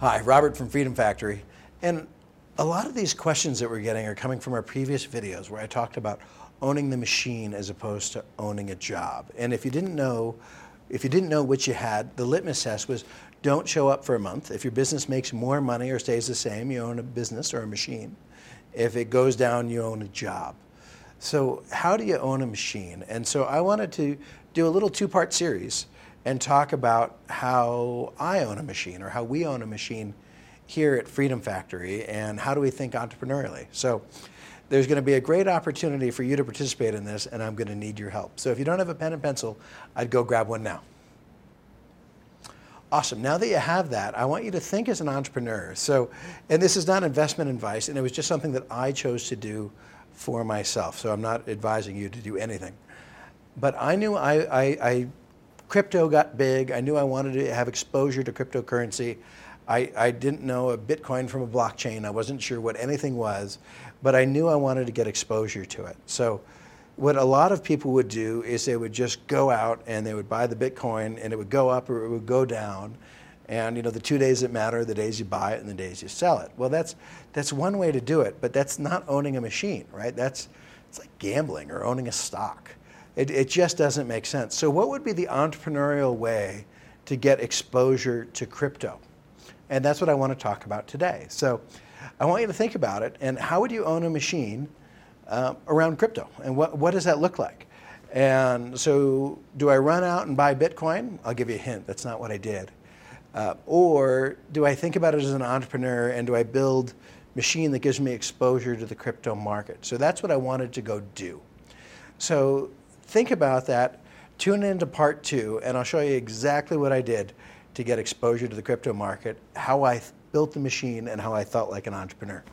Hi, Robert from Freedom Factory. And a lot of these questions that we're getting are coming from our previous videos where I talked about owning the machine as opposed to owning a job. And if you didn't know, if you didn't know what you had, the litmus test was don't show up for a month. If your business makes more money or stays the same, you own a business or a machine. If it goes down, you own a job. So how do you own a machine? And so I wanted to do a little two-part series and talk about how I own a machine or how we own a machine here at Freedom Factory and how do we think entrepreneurially. So there's going to be a great opportunity for you to participate in this and I'm going to need your help. So if you don't have a pen and pencil, I'd go grab one now. Awesome. Now that you have that, I want you to think as an entrepreneur. So, and this is not investment advice, and it was just something that I chose to do for myself. So I'm not advising you to do anything. But I knew I, I, I crypto got big. I knew I wanted to have exposure to cryptocurrency. I, I didn't know a Bitcoin from a blockchain. I wasn't sure what anything was, but I knew I wanted to get exposure to it. So what a lot of people would do is they would just go out and they would buy the Bitcoin and it would go up or it would go down. And you know, the two days that matter are the days you buy it and the days you sell it. Well, that's, that's one way to do it, but that's not owning a machine, right? That's, it's like gambling or owning a stock. It, it just doesn't make sense. So what would be the entrepreneurial way to get exposure to crypto? And that's what I want to talk about today. So I want you to think about it and how would you own a machine uh, around crypto? And what, what does that look like? And so do I run out and buy Bitcoin? I'll give you a hint, that's not what I did. Uh, or do I think about it as an entrepreneur and do I build machine that gives me exposure to the crypto market? So that's what I wanted to go do. So think about that, tune into part two, and I'll show you exactly what I did to get exposure to the crypto market, how I built the machine, and how I felt like an entrepreneur.